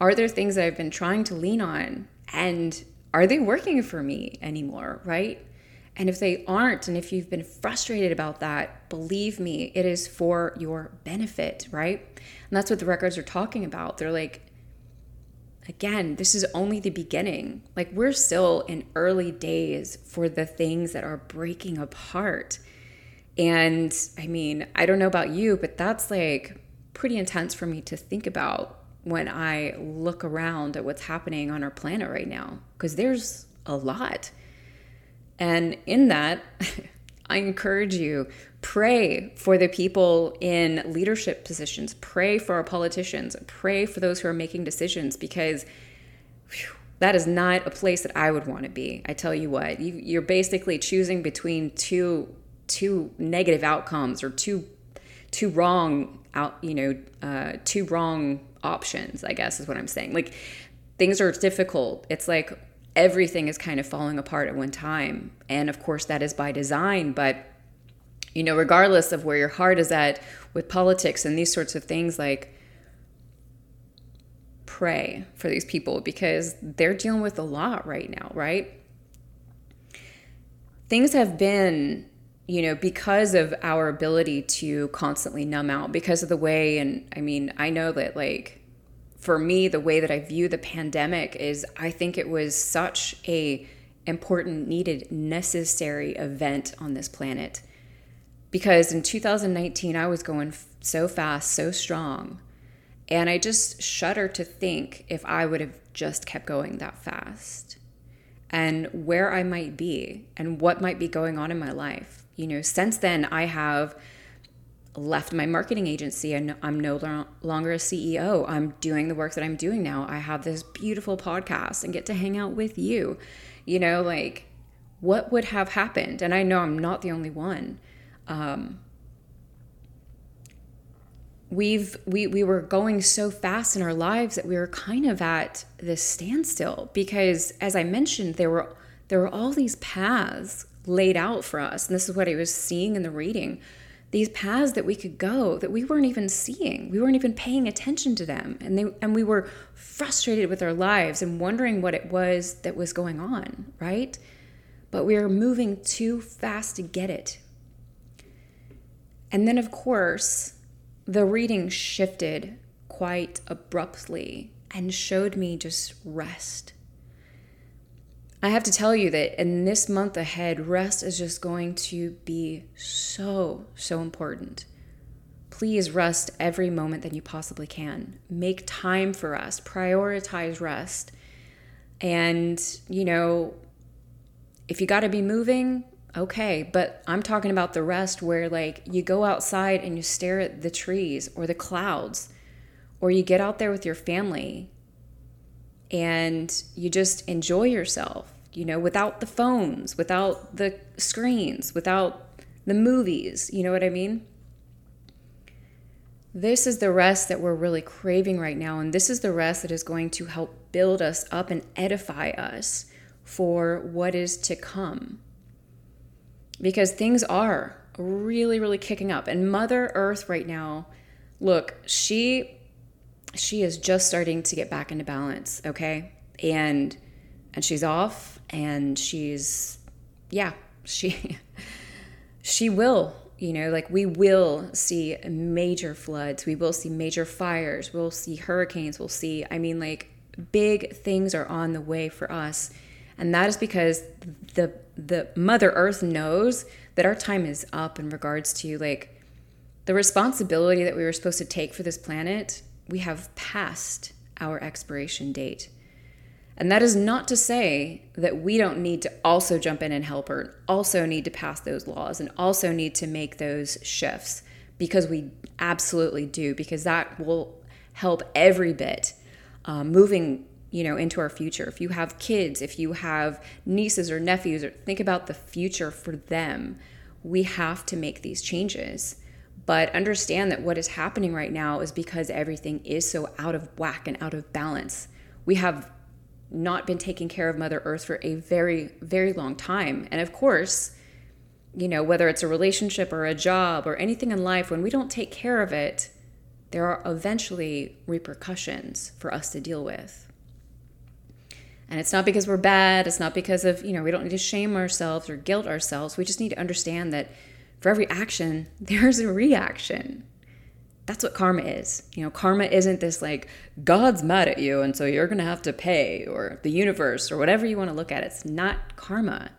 are there things that I've been trying to lean on and are they working for me anymore, right? And if they aren't, and if you've been frustrated about that, believe me, it is for your benefit, right? And that's what the records are talking about. They're like, again, this is only the beginning. Like, we're still in early days for the things that are breaking apart. And I mean, I don't know about you, but that's like pretty intense for me to think about when I look around at what's happening on our planet right now, because there's a lot. And in that, I encourage you pray for the people in leadership positions, pray for our politicians, pray for those who are making decisions because whew, that is not a place that I would want to be. I tell you what, you, you're basically choosing between two two negative outcomes or two two wrong out you know uh, two wrong options. I guess is what I'm saying. Like things are difficult. It's like everything is kind of falling apart at one time. And of course, that is by design. But, you know, regardless of where your heart is at with politics and these sorts of things, like, pray for these people because they're dealing with a lot right now, right? Things have been, you know, because of our ability to constantly numb out, because of the way, and I mean, I know that like for me the way that i view the pandemic is i think it was such a important needed necessary event on this planet. Because in 2019 i was going so fast so strong and i just shudder to think if i would have just kept going that fast. And where i might be and what might be going on in my life you know since then i have left my marketing agency and I'm no longer a CEO. I'm doing the work that I'm doing now. I have this beautiful podcast and get to hang out with you. You know, like what would have happened? And I know I'm not the only one. Um, we've we we were going so fast in our lives that we were kind of at this standstill because as I mentioned there were there were all these paths laid out for us and this is what I was seeing in the reading these paths that we could go that we weren't even seeing. We weren't even paying attention to them. And they and we were frustrated with our lives and wondering what it was that was going on, right? But we were moving too fast to get it. And then of course, the reading shifted quite abruptly and showed me just rest I have to tell you that in this month ahead, rest is just going to be so, so important. Please rest every moment that you possibly can. Make time for rest, prioritize rest. And, you know, if you got to be moving, okay. But I'm talking about the rest where, like, you go outside and you stare at the trees or the clouds, or you get out there with your family and you just enjoy yourself, you know, without the phones, without the screens, without the movies. You know what I mean? This is the rest that we're really craving right now. And this is the rest that is going to help build us up and edify us for what is to come. Because things are really, really kicking up. And Mother Earth right now, look, she she is just starting to get back into balance, okay? And and she's off and she's yeah, she she will, you know, like we will see major floods, we will see major fires, we'll see hurricanes, we'll see I mean like big things are on the way for us. And that is because the the mother earth knows that our time is up in regards to like the responsibility that we were supposed to take for this planet we have passed our expiration date. And that is not to say that we don't need to also jump in and help or also need to pass those laws and also need to make those shifts because we absolutely do, because that will help every bit um, moving you know into our future. If you have kids if you have nieces or nephews or think about the future for them. We have to make these changes. But understand that what is happening right now is because everything is so out of whack and out of balance. We have not been taking care of mother earth for a very very long time and of course you know whether it's a relationship or a job or anything in life when we don't take care of it there are eventually repercussions for us to deal with. And it's not because we're bad, it's not because of, you know, we don't need to shame ourselves or guilt ourselves. We just need to understand that for every action, there's a reaction. That's what karma is. You know, karma isn't this like, God's mad at you, and so you're going to have to pay, or the universe, or whatever you want to look at. It's not karma.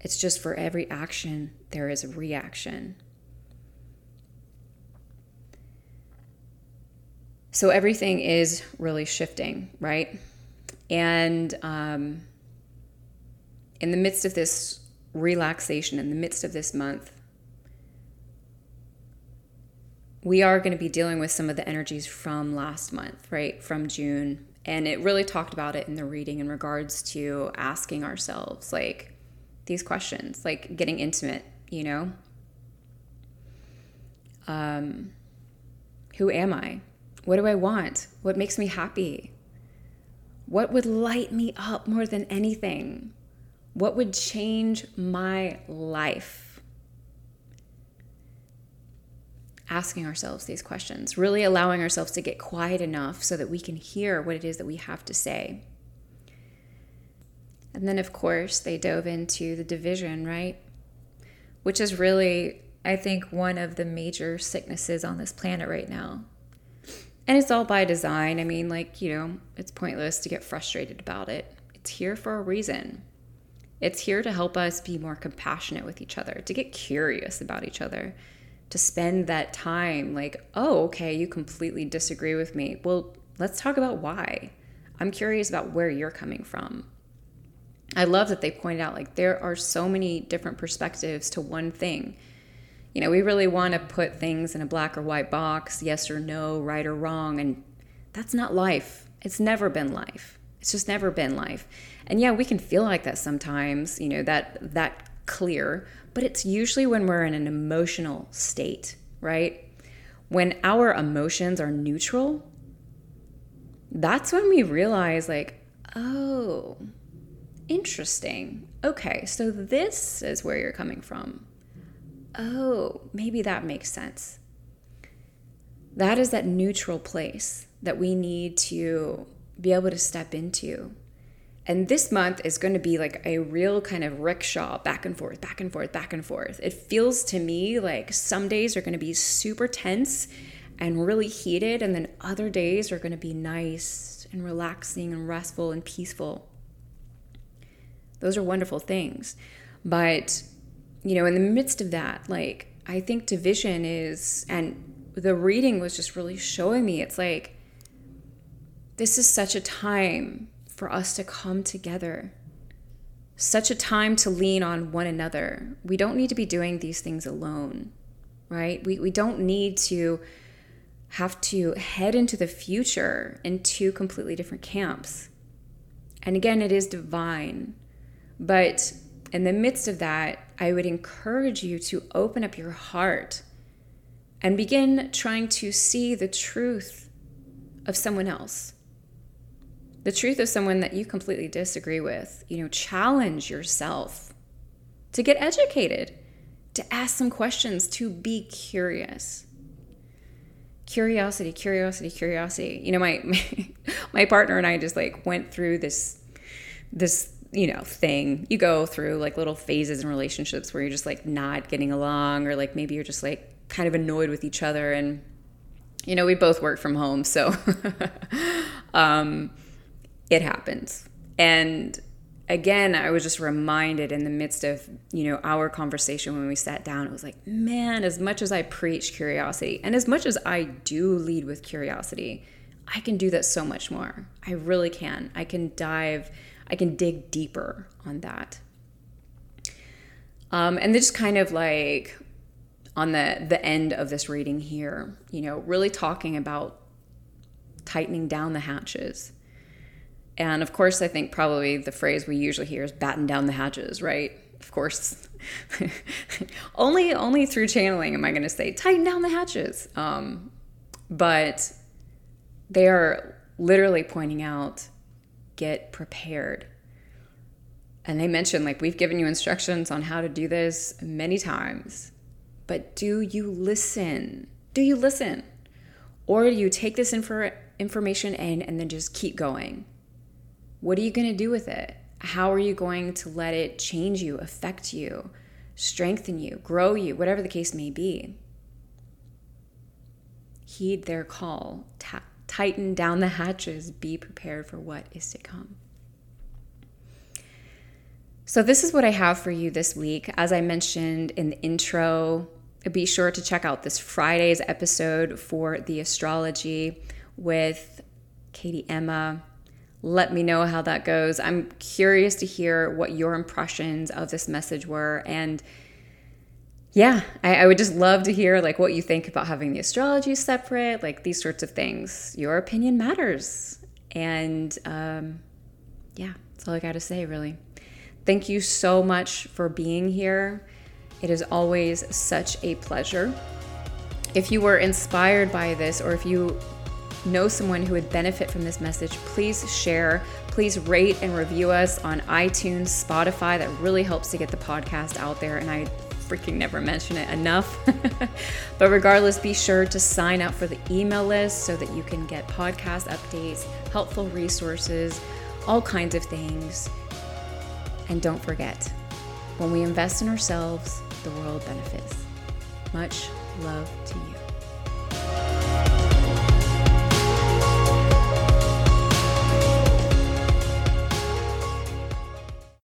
It's just for every action, there is a reaction. so everything is really shifting, right? And um, in the midst of this relaxation, in the midst of this month, we are going to be dealing with some of the energies from last month, right? From June. And it really talked about it in the reading in regards to asking ourselves, like, these questions, like getting intimate, you know? Um, who am I? What do I want? What makes me happy? What would light me up more than anything? What would change my life? Asking ourselves these questions, really allowing ourselves to get quiet enough so that we can hear what it is that we have to say. And then, of course, they dove into the division, right? Which is really, I think, one of the major sicknesses on this planet right now and it's all by design. I mean, like, you know, it's pointless to get frustrated about it. It's here for a reason. It's here to help us be more compassionate with each other, to get curious about each other, to spend that time like, oh, okay, you completely disagree with me. Well, let's talk about why. I'm curious about where you're coming from. I love that they pointed out like there are so many different perspectives to one thing you know, we really want to put things in a black or white box, yes or no, right or wrong. And that's not life. It's never been life. It's just never been life. And yeah, we can feel like that sometimes, you know, that that clear, but it's usually when we're in an emotional state, right? When our emotions are neutral, that's when we realize like, oh, interesting. Okay, so this is where you're coming from oh, maybe that makes sense. That is that neutral place that we need to be able to step into. And this month is going to be like a real kind of rickshaw back and forth, back and forth, back and forth. It feels to me like some days are going to be super tense and really heated, and then other days are going to be nice and relaxing and restful and peaceful. Those are wonderful things. But you know, in the midst of that, like, I think division is, and the reading was just really showing me it's like, this is such a time for us to come together, such a time to lean on one another. We don't need to be doing these things alone, right? We, we don't need to have to head into the future in two completely different camps. And again, it is divine, but in the midst of that, I would encourage you to open up your heart and begin trying to see the truth of someone else. The truth of someone that you completely disagree with. You know, challenge yourself to get educated, to ask some questions, to be curious. Curiosity, curiosity, curiosity. You know, my my partner and I just like went through this this you know thing you go through like little phases in relationships where you're just like not getting along or like maybe you're just like kind of annoyed with each other and you know we both work from home so um, it happens and again i was just reminded in the midst of you know our conversation when we sat down it was like man as much as i preach curiosity and as much as i do lead with curiosity I can do that so much more. I really can. I can dive, I can dig deeper on that. Um, and just kind of like on the the end of this reading here, you know, really talking about tightening down the hatches. And of course, I think probably the phrase we usually hear is batten down the hatches, right? Of course, only only through channeling am I going to say tighten down the hatches. Um, but they are literally pointing out get prepared. And they mention like we've given you instructions on how to do this many times. But do you listen? Do you listen? Or do you take this info- information in and then just keep going? What are you going to do with it? How are you going to let it change you, affect you, strengthen you, grow you, whatever the case may be? Heed their call, Ta- tighten down the hatches, be prepared for what is to come. So, this is what I have for you this week. As I mentioned in the intro, be sure to check out this Friday's episode for the astrology with Katie Emma let me know how that goes. I'm curious to hear what your impressions of this message were. And yeah, I, I, would just love to hear like what you think about having the astrology separate, like these sorts of things. Your opinion matters. And um, yeah, that's all I got to say, really. Thank you so much for being here. It is always such a pleasure. If you were inspired by this, or if you know someone who would benefit from this message, please share. Please rate and review us on iTunes, Spotify. That really helps to get the podcast out there. And I freaking never mention it enough. but regardless, be sure to sign up for the email list so that you can get podcast updates, helpful resources, all kinds of things. And don't forget, when we invest in ourselves, the world benefits. Much love to you.